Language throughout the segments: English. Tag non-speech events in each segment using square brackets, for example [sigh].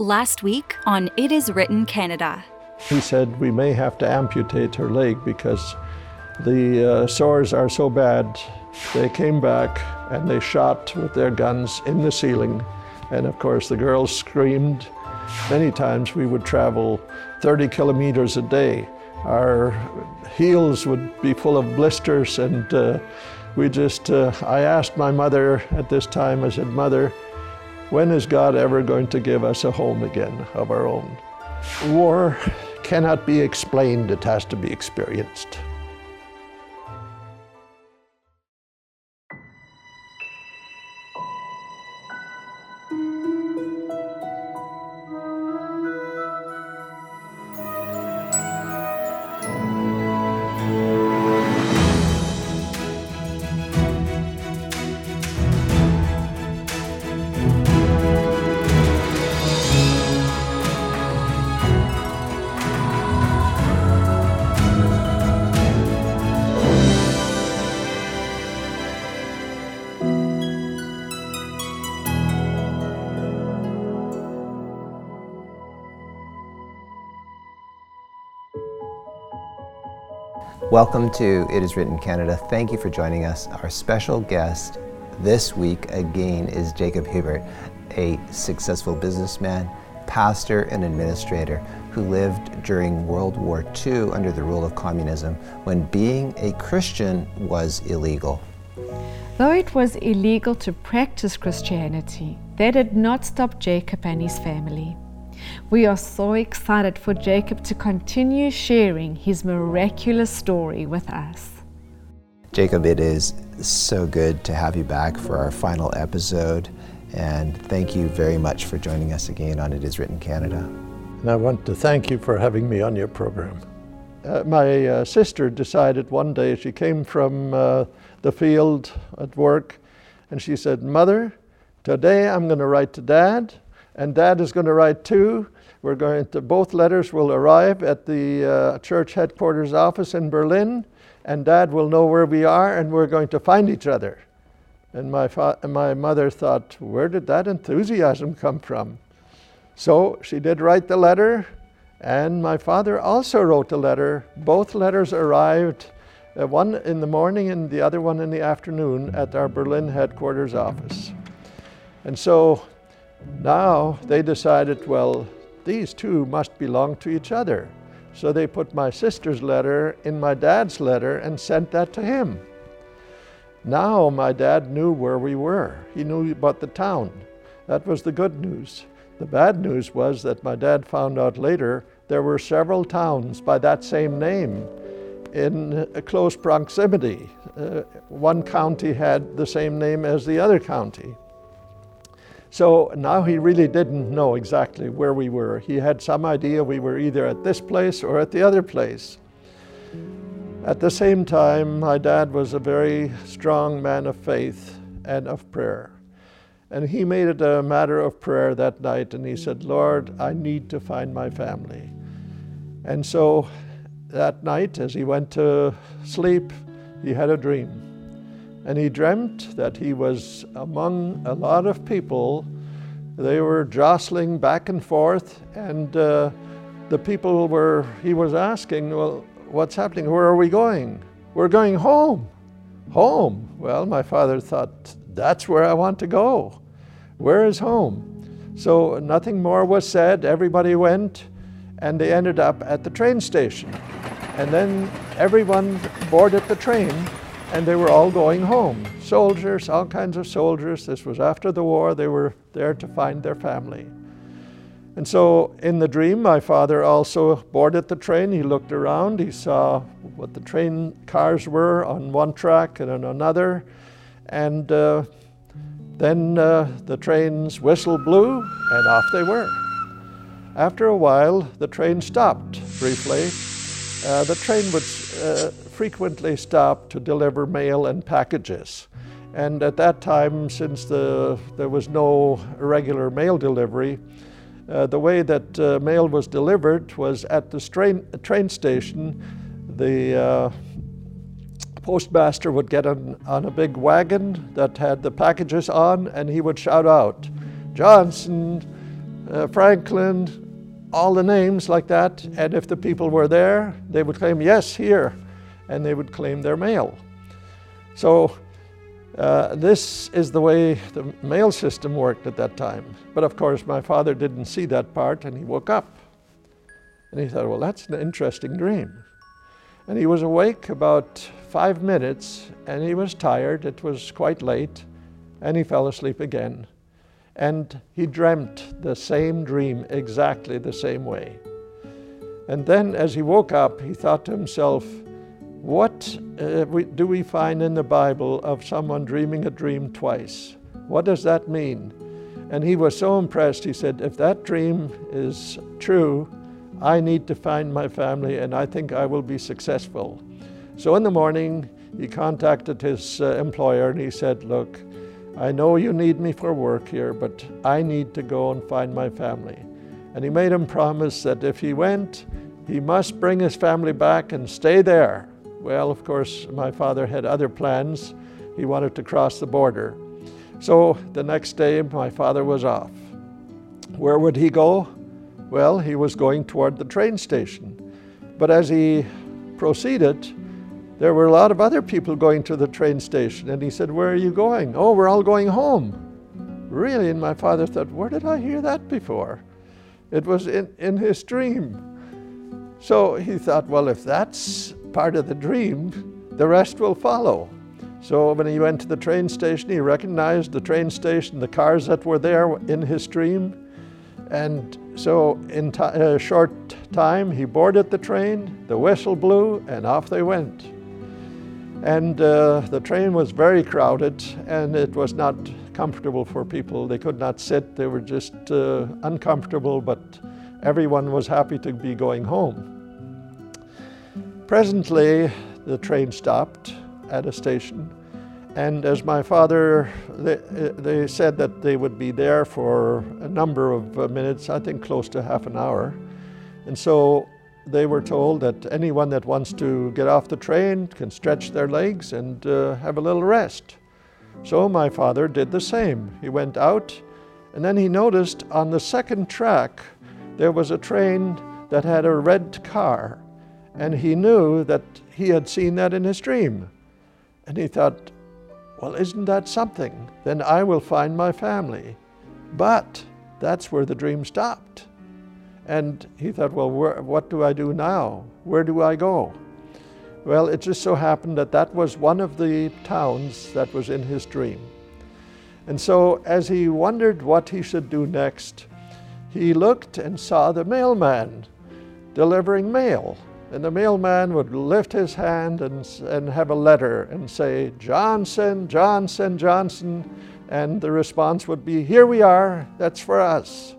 Last week on It Is Written Canada. He said we may have to amputate her leg because the uh, sores are so bad. They came back and they shot with their guns in the ceiling. And of course, the girls screamed. Many times we would travel 30 kilometers a day. Our heels would be full of blisters, and uh, we just, uh, I asked my mother at this time, I said, Mother, when is God ever going to give us a home again of our own? War cannot be explained, it has to be experienced. Welcome to It Is Written Canada. Thank you for joining us. Our special guest this week again is Jacob Hubert, a successful businessman, pastor, and administrator who lived during World War II under the rule of communism when being a Christian was illegal. Though it was illegal to practice Christianity, that did not stop Jacob and his family. We are so excited for Jacob to continue sharing his miraculous story with us. Jacob, it is so good to have you back for our final episode, and thank you very much for joining us again on It Is Written Canada. And I want to thank you for having me on your program. Uh, my uh, sister decided one day, she came from uh, the field at work, and she said, Mother, today I'm going to write to Dad and Dad is going to write too. We're going to, both letters will arrive at the uh, church headquarters office in Berlin, and Dad will know where we are, and we're going to find each other. And my, fa- my mother thought, where did that enthusiasm come from? So she did write the letter, and my father also wrote a letter. Both letters arrived, uh, one in the morning and the other one in the afternoon, at our Berlin headquarters office. And so now they decided, well, these two must belong to each other. So they put my sister's letter in my dad's letter and sent that to him. Now my dad knew where we were. He knew about the town. That was the good news. The bad news was that my dad found out later there were several towns by that same name in close proximity. Uh, one county had the same name as the other county. So now he really didn't know exactly where we were. He had some idea we were either at this place or at the other place. At the same time, my dad was a very strong man of faith and of prayer. And he made it a matter of prayer that night and he said, Lord, I need to find my family. And so that night, as he went to sleep, he had a dream. And he dreamt that he was among a lot of people. They were jostling back and forth, and uh, the people were, he was asking, Well, what's happening? Where are we going? We're going home. Home. Well, my father thought, That's where I want to go. Where is home? So nothing more was said. Everybody went, and they ended up at the train station. And then everyone boarded the train and they were all going home. Soldiers, all kinds of soldiers. This was after the war. They were there to find their family. And so in the dream, my father also boarded the train. He looked around. He saw what the train cars were on one track and on another. And uh, then uh, the train's whistle blew, and off they were. After a while, the train stopped briefly. Uh, the train would uh, frequently stop to deliver mail and packages. And at that time, since the, there was no regular mail delivery, uh, the way that uh, mail was delivered was at the train, train station. The uh, postmaster would get on, on a big wagon that had the packages on, and he would shout out, Johnson, Franklin, all the names like that. And if the people were there, they would claim, yes, here. And they would claim their mail. So uh, this is the way the mail system worked at that time. But of course, my father didn't see that part and he woke up. And he thought, well, that's an interesting dream. And he was awake about five minutes and he was tired. It was quite late and he fell asleep again. And he dreamt the same dream exactly the same way. And then as he woke up, he thought to himself, what uh, do we find in the Bible of someone dreaming a dream twice? What does that mean? And he was so impressed, he said, If that dream is true, I need to find my family and I think I will be successful. So in the morning, he contacted his uh, employer and he said, Look, I know you need me for work here, but I need to go and find my family. And he made him promise that if he went, he must bring his family back and stay there. Well, of course, my father had other plans. He wanted to cross the border. So the next day, my father was off. Where would he go? Well, he was going toward the train station. But as he proceeded, there were a lot of other people going to the train station. And he said, Where are you going? Oh, we're all going home. Really? And my father thought, Where did I hear that before? It was in, in his dream. So he thought, Well, if that's part of the dream, the rest will follow. So when he went to the train station, he recognized the train station, the cars that were there in his dream. And so in a uh, short time, he boarded the train, the whistle blew, and off they went. And uh, the train was very crowded, and it was not comfortable for people. They could not sit, they were just uh, uncomfortable, but everyone was happy to be going home. Presently, the train stopped at a station, and as my father, they, they said that they would be there for a number of uh, minutes, I think close to half an hour. And so they were told that anyone that wants to get off the train can stretch their legs and uh, have a little rest. So my father did the same. He went out, and then he noticed on the second track there was a train that had a red car. And he knew that he had seen that in his dream. And he thought, well, isn't that something? Then I will find my family. But that's where the dream stopped. And he thought, well, where, what do I do now? Where do I go? Well, it just so happened that that was one of the towns that was in his dream. And so, as he wondered what he should do next, he looked and saw the mailman delivering mail. And the mailman would lift his hand and, and have a letter and say, Johnson, Johnson, Johnson. And the response would be, Here we are, that's for us.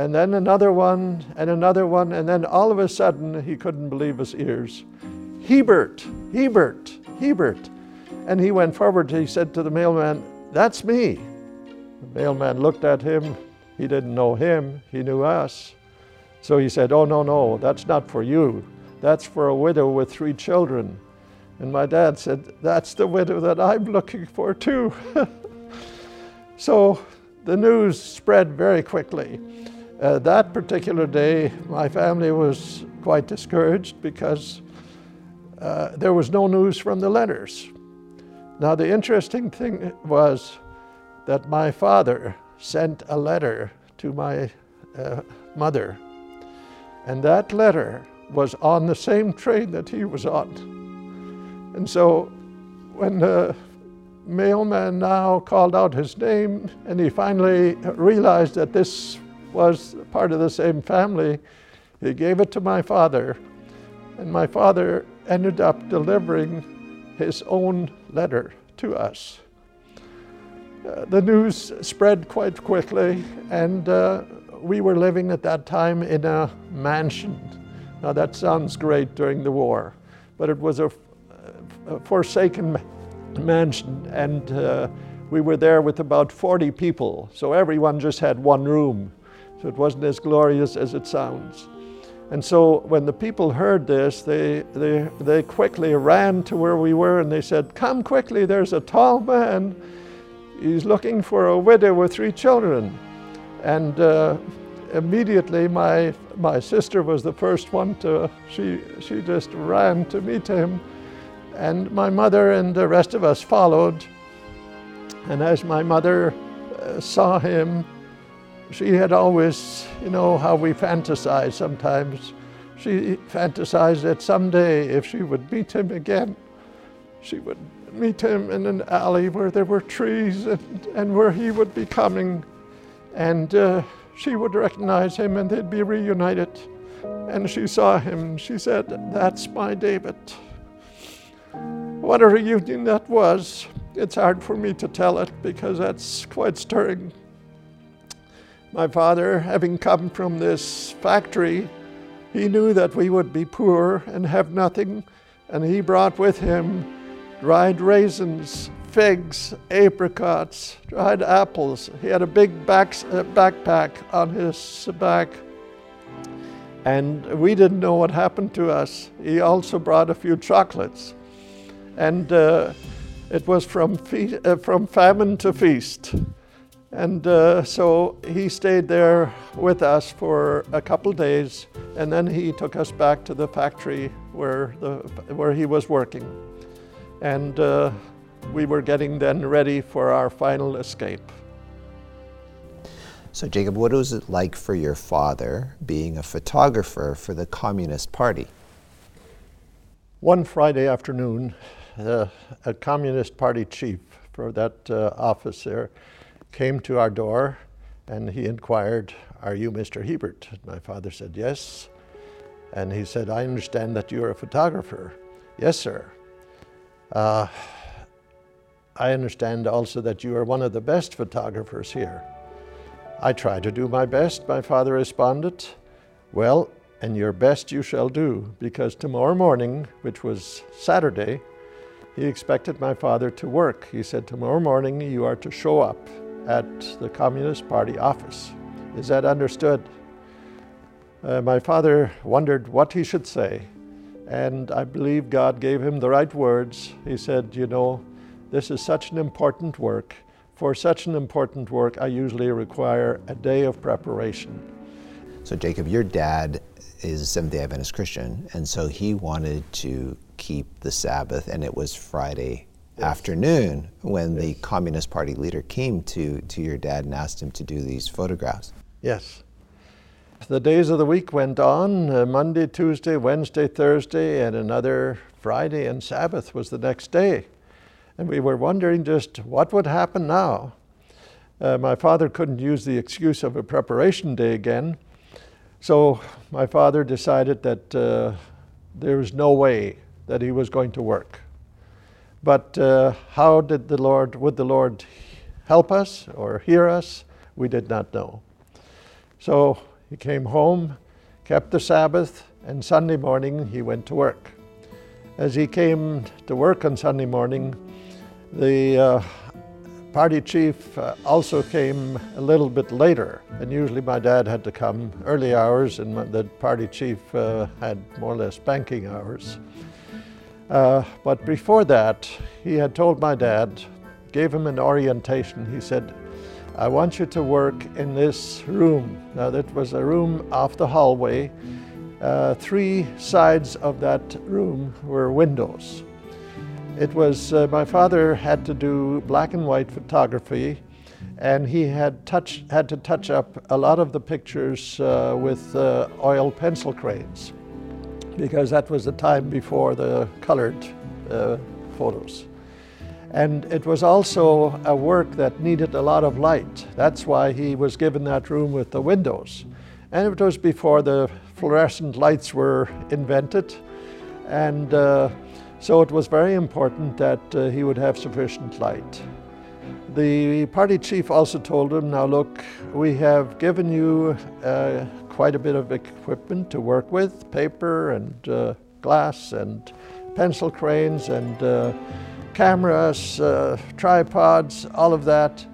And then another one, and another one, and then all of a sudden he couldn't believe his ears. Hebert, Hebert, Hebert. And he went forward, he said to the mailman, That's me. The mailman looked at him. He didn't know him, he knew us. So he said, Oh, no, no, that's not for you. That's for a widow with three children. And my dad said, That's the widow that I'm looking for too. [laughs] so the news spread very quickly. Uh, that particular day, my family was quite discouraged because uh, there was no news from the letters. Now, the interesting thing was that my father sent a letter to my uh, mother, and that letter was on the same train that he was on. And so when the mailman now called out his name and he finally realized that this was part of the same family, he gave it to my father. And my father ended up delivering his own letter to us. Uh, the news spread quite quickly, and uh, we were living at that time in a mansion now that sounds great during the war, but it was a, a forsaken mansion and uh, we were there with about 40 people, so everyone just had one room. So it wasn't as glorious as it sounds. And so when the people heard this, they, they, they quickly ran to where we were and they said, Come quickly, there's a tall man. He's looking for a widow with three children. And uh, immediately my, my sister was the first one to, she, she just ran to meet him. And my mother and the rest of us followed. And as my mother uh, saw him, she had always, you know, how we fantasize sometimes. She fantasized that someday if she would meet him again, she would meet him in an alley where there were trees and, and where he would be coming. And uh, she would recognize him and they'd be reunited. And she saw him. She said, That's my David. What a reunion that was. It's hard for me to tell it because that's quite stirring. My father, having come from this factory, he knew that we would be poor and have nothing, and he brought with him dried raisins, figs, apricots, dried apples. He had a big back, uh, backpack on his back. And we didn't know what happened to us. He also brought a few chocolates. And uh, it was from, fe- uh, from famine to feast. And uh, so he stayed there with us for a couple days, and then he took us back to the factory where, the, where he was working. And uh, we were getting then ready for our final escape. So, Jacob, what was it like for your father being a photographer for the Communist Party? One Friday afternoon, uh, a Communist Party chief for that uh, office there came to our door and he inquired, Are you Mr. Hebert? My father said, Yes. And he said, I understand that you're a photographer. Yes, sir. Uh, I understand also that you are one of the best photographers here. I try to do my best, my father responded. Well, and your best you shall do, because tomorrow morning, which was Saturday, he expected my father to work. He said, Tomorrow morning you are to show up at the Communist Party office. Is that understood? Uh, my father wondered what he should say, and I believe God gave him the right words. He said, You know, this is such an important work. For such an important work, I usually require a day of preparation. So, Jacob, your dad is a Seventh day Adventist Christian, and so he wanted to keep the Sabbath, and it was Friday. Afternoon when yes. the Communist Party leader came to, to your dad and asked him to do these photographs. Yes. The days of the week went on uh, Monday, Tuesday, Wednesday, Thursday, and another Friday and Sabbath was the next day. And we were wondering just what would happen now. Uh, my father couldn't use the excuse of a preparation day again. So my father decided that uh, there was no way that he was going to work. But uh, how did the Lord, would the Lord help us or hear us? We did not know. So he came home, kept the Sabbath, and Sunday morning he went to work. As he came to work on Sunday morning, the uh, party chief uh, also came a little bit later, and usually my dad had to come early hours, and the party chief uh, had more or less banking hours. Uh, but before that, he had told my dad, gave him an orientation. He said, I want you to work in this room. Now, that was a room off the hallway. Uh, three sides of that room were windows. It was, uh, my father had to do black and white photography, and he had, touch, had to touch up a lot of the pictures uh, with uh, oil pencil crayons, because that was the time before the colored uh, photos. And it was also a work that needed a lot of light. That's why he was given that room with the windows. And it was before the fluorescent lights were invented. And uh, so it was very important that uh, he would have sufficient light. The party chief also told him, now look, we have given you uh, quite a bit of equipment to work with, paper and uh, glass and pencil crayons and uh, cameras, uh, tripods, all of that.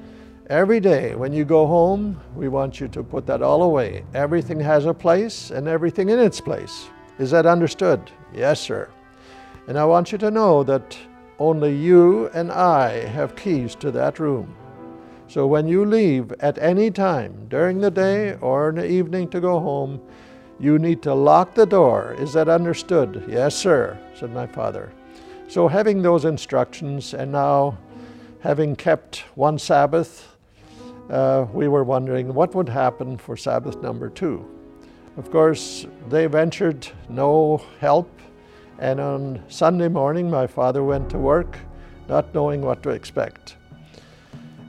Every day when you go home, we want you to put that all away. Everything has a place and everything in its place. Is that understood? Yes, sir. And I want you to know that only you and I have keys to that room. So when you leave at any time, during the day or in the evening to go home, you need to lock the door. Is that understood? Yes, sir, said my father. So, having those instructions and now having kept one Sabbath, uh, we were wondering what would happen for Sabbath number two. Of course, they ventured no help, and on Sunday morning, my father went to work not knowing what to expect.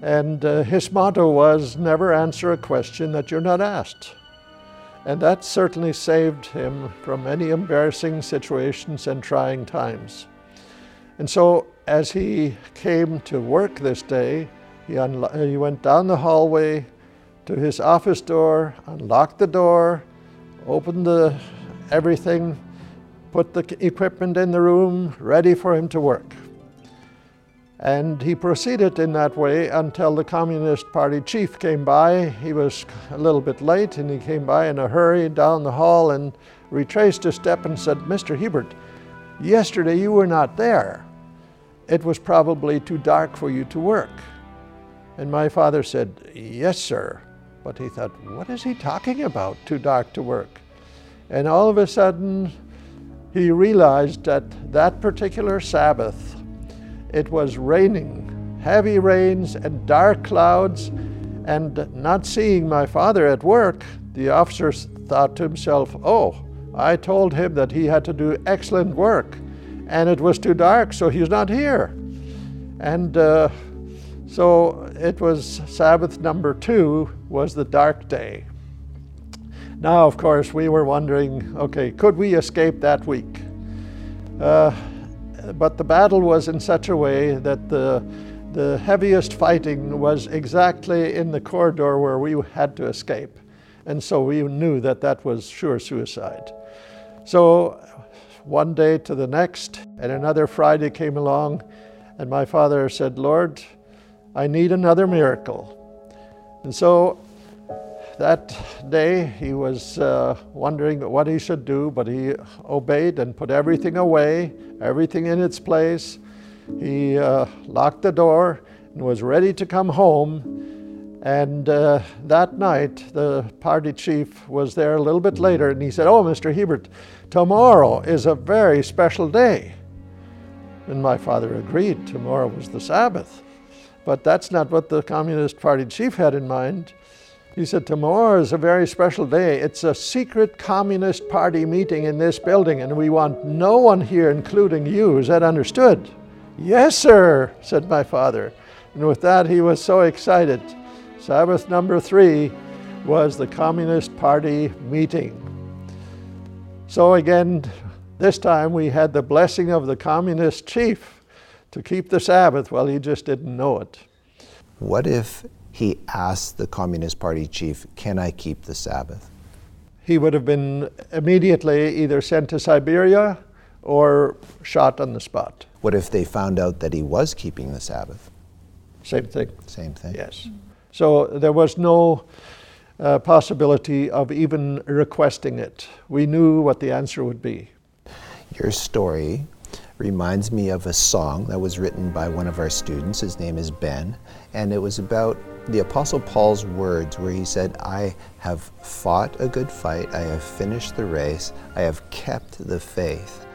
And uh, his motto was never answer a question that you're not asked. And that certainly saved him from many embarrassing situations and trying times. And so, as he came to work this day, he, he went down the hallway to his office door, unlocked the door, opened the, everything, put the equipment in the room, ready for him to work. And he proceeded in that way until the Communist Party chief came by. He was a little bit late and he came by in a hurry down the hall and retraced his step and said, Mr. Hebert, yesterday you were not there. It was probably too dark for you to work. And my father said, Yes, sir. But he thought, What is he talking about, too dark to work? And all of a sudden, he realized that that particular Sabbath, it was raining, heavy rains and dark clouds, and not seeing my father at work, the officer thought to himself, Oh, I told him that he had to do excellent work, and it was too dark, so he's not here. And uh, so it was Sabbath number two was the dark day. Now, of course, we were wondering, okay, could we escape that week? Uh, but the battle was in such a way that the, the heaviest fighting was exactly in the corridor where we had to escape. And so we knew that that was sure suicide. So one day to the next, and another Friday came along, and my father said, Lord, I need another miracle. And so that day he was uh, wondering what he should do, but he obeyed and put everything away, everything in its place. He uh, locked the door and was ready to come home. And uh, that night, the party chief was there a little bit later, and he said, Oh, Mr. Hebert, tomorrow is a very special day. And my father agreed, tomorrow was the Sabbath. But that's not what the Communist Party chief had in mind. He said, Tomorrow is a very special day. It's a secret Communist Party meeting in this building, and we want no one here, including you. Is that understood? Yes, sir, said my father. And with that, he was so excited. Sabbath number three was the Communist Party meeting. So, again, this time we had the blessing of the Communist chief to keep the Sabbath. Well, he just didn't know it. What if he asked the Communist Party chief, Can I keep the Sabbath? He would have been immediately either sent to Siberia or shot on the spot. What if they found out that he was keeping the Sabbath? Same thing. Same thing. Yes. So there was no uh, possibility of even requesting it. We knew what the answer would be. Your story reminds me of a song that was written by one of our students. His name is Ben, and it was about the Apostle Paul's words, where he said, I have fought a good fight, I have finished the race, I have kept the faith.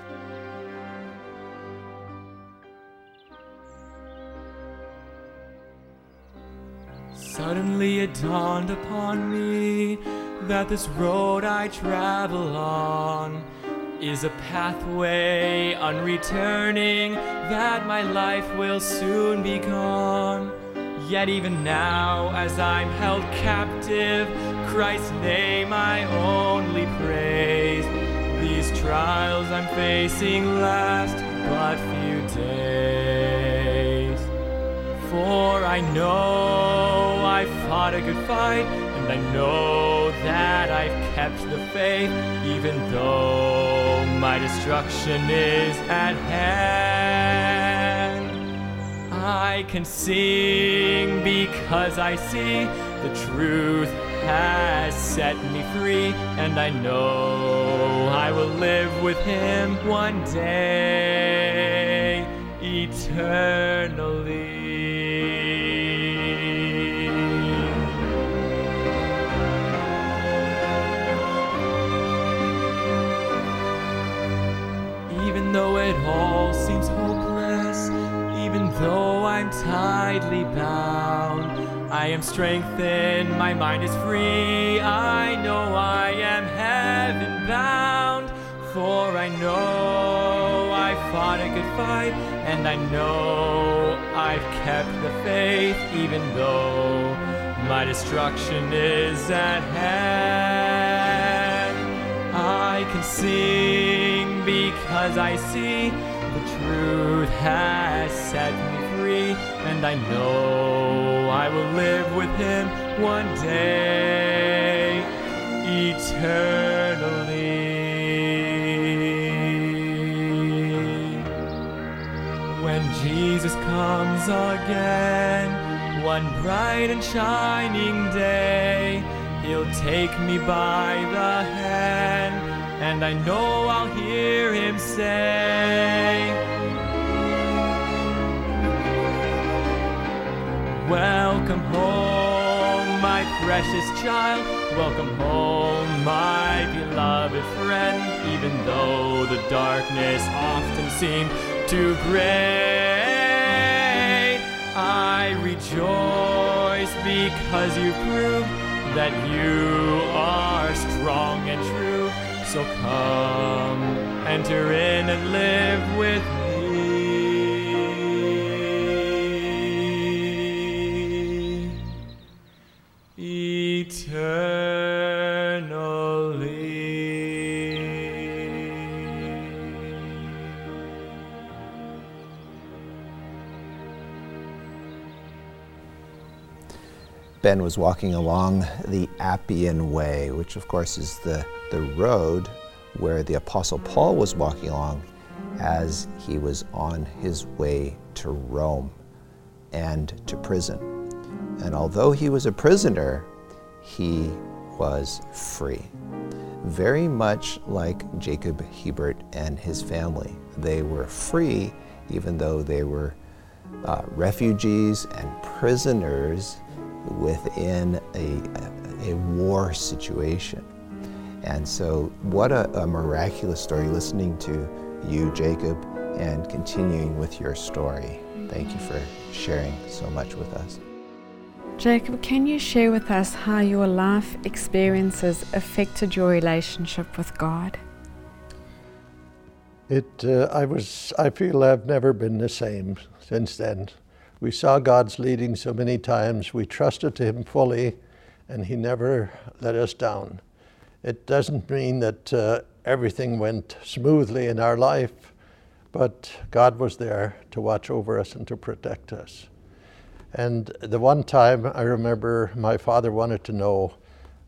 Suddenly it dawned upon me that this road I travel on is a pathway unreturning, that my life will soon be gone. Yet even now, as I'm held captive, Christ's name I only praise. These trials I'm facing last but few days. For I know I fought a good fight, and I know that I've kept the faith, even though my destruction is at hand. I can sing because I see the truth has set me free, and I know I will live with Him one day eternally. Even though it all seems hopeless, even though I'm tightly bound. I am strengthened, my mind is free. I know I am heaven bound, for I know I fought a good fight, and I know I've kept the faith, even though my destruction is at hand. I can sing because I see the truth has set me and I know I will live with Him one day eternally. When Jesus comes again, one bright and shining day, He'll take me by the hand, and I know I'll hear Him say, Welcome home, my precious child. Welcome home, my beloved friend. Even though the darkness often seemed too great, I rejoice because you proved that you are strong and true. So come, enter in and live with me Ben was walking along the Appian Way, which of course is the, the road where the Apostle Paul was walking along as he was on his way to Rome and to prison. And although he was a prisoner, he was free. Very much like Jacob Hebert and his family. They were free even though they were uh, refugees and prisoners within a, a, a war situation. And so, what a, a miraculous story listening to you, Jacob, and continuing with your story. Thank you for sharing so much with us. Jacob, can you share with us how your life experiences affected your relationship with God? It, uh, I was, I feel I've never been the same since then. We saw God's leading so many times. We trusted to Him fully, and He never let us down. It doesn't mean that uh, everything went smoothly in our life, but God was there to watch over us and to protect us. And the one time I remember my father wanted to know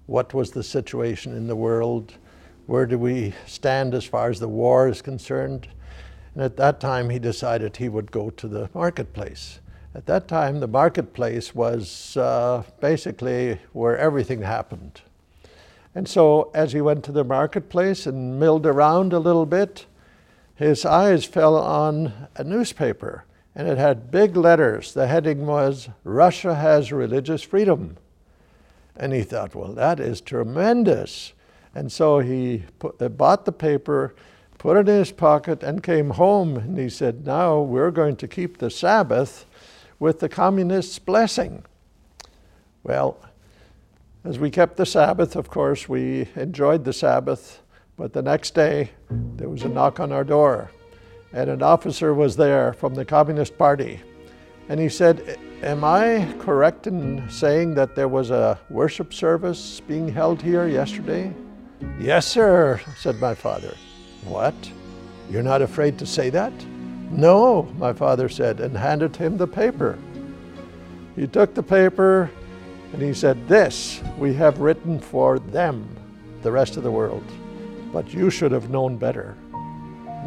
what was the situation in the world, where do we stand as far as the war is concerned. And at that time, he decided he would go to the marketplace. At that time, the marketplace was uh, basically where everything happened. And so, as he went to the marketplace and milled around a little bit, his eyes fell on a newspaper, and it had big letters. The heading was Russia has religious freedom. And he thought, well, that is tremendous. And so he put, uh, bought the paper, put it in his pocket, and came home. And he said, now we're going to keep the Sabbath with the communists' blessing. Well, as we kept the Sabbath, of course, we enjoyed the Sabbath. But the next day, there was a knock on our door, and an officer was there from the Communist Party. And he said, Am I correct in saying that there was a worship service being held here yesterday? Yes, sir, said my father. What? You're not afraid to say that? No, my father said, and handed him the paper. He took the paper and he said, This we have written for them, the rest of the world but you should have known better.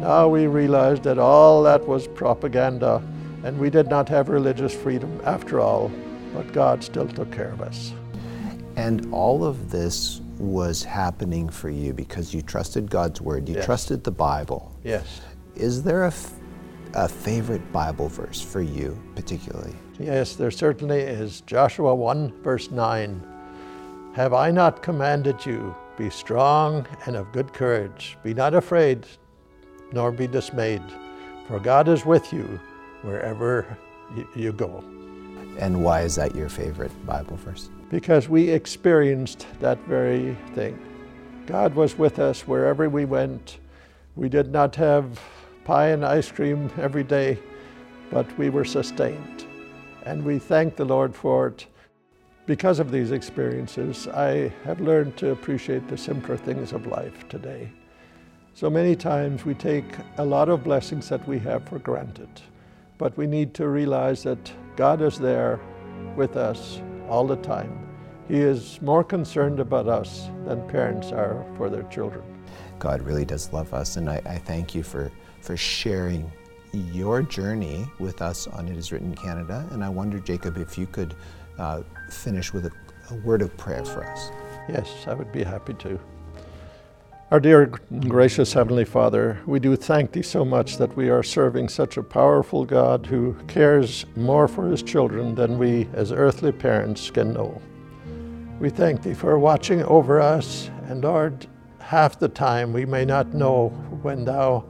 Now we realize that all that was propaganda and we did not have religious freedom after all, but God still took care of us. And all of this was happening for you because you trusted God's Word, you Yes. trusted the Bible. Yes. Is there a, a favorite Bible verse for you, particularly? Yes, there certainly is. Joshua 1, verse 9. Have I not commanded you? Be strong and of good courage. Be not afraid, nor be dismayed. for God is with you wherever you go. And why is that your favorite Bible verse? Because we experienced that very thing. God was with us wherever we went. We did not have pie and ice cream every day, but we were sustained. And we thank the Lord for it. Because of these experiences, I have learned to appreciate the simpler things of life today. So many times we take a lot of blessings that we have for granted, but we need to realize that God is there with us all the time. He is more concerned about us than parents are for their children. God really does love us, and I, I thank you for, for sharing your journey with us on It Is Written Canada. And I wonder, Jacob, if you could uh, finish with a, a word of prayer for us. Yes, I would be happy to. Our dear gracious Heavenly Father, we do thank Thee so much that we are serving such a powerful God who cares more for His children than we as earthly parents can know. We thank Thee for watching over us, and Lord, half the time we may not know when Thou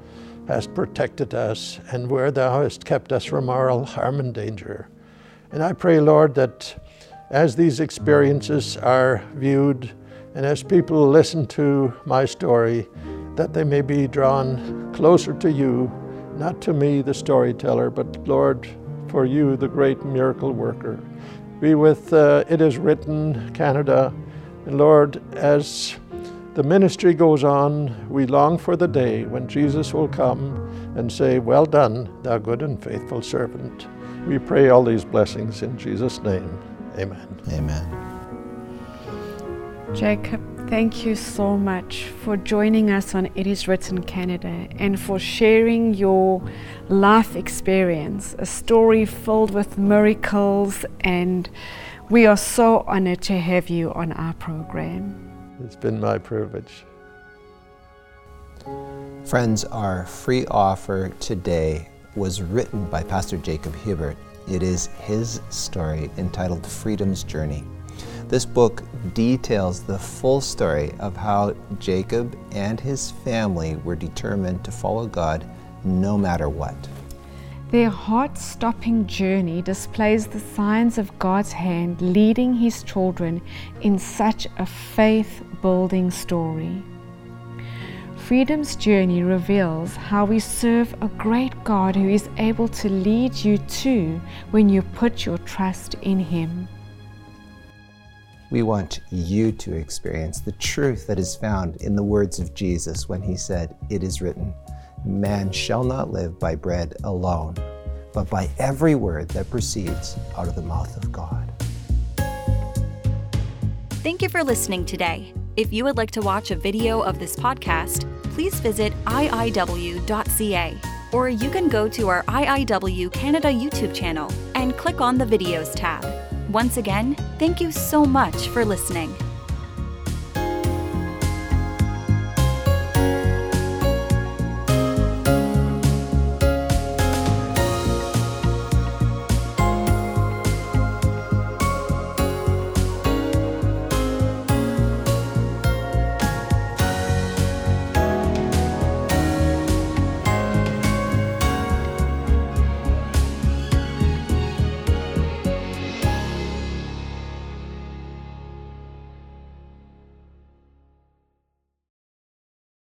hast protected us and where Thou hast kept us from all harm and danger. And I pray, Lord, that as these experiences are viewed, and as people listen to my story, that they may be drawn closer to you, not to me, the storyteller, but Lord, for you, the great miracle worker. Be with uh, It Is Written Canada. And Lord, as the ministry goes on, we long for the day when Jesus will come and say, Well done, thou good and faithful servant. We pray all these blessings in Jesus' name. Amen. Amen. Jacob, thank you so much for joining us on It Is Written Canada and for sharing your life experience, a story filled with miracles, and we are so honored to have you on our program. It's been my privilege. Friends, our free offer today was written by Pastor Jacob Hubert. It is his story entitled Freedom's Journey. This book details the full story of how Jacob and his family were determined to follow God no matter what. Their heart stopping journey displays the signs of God's hand leading his children in such a faith building story. Freedom's journey reveals how we serve a great God who is able to lead you to when you put your trust in Him. We want you to experience the truth that is found in the words of Jesus when he said, It is written, Man shall not live by bread alone, but by every word that proceeds out of the mouth of God. Thank you for listening today. If you would like to watch a video of this podcast, please visit iiw.ca or you can go to our IIW Canada YouTube channel and click on the Videos tab. Once again, thank you so much for listening.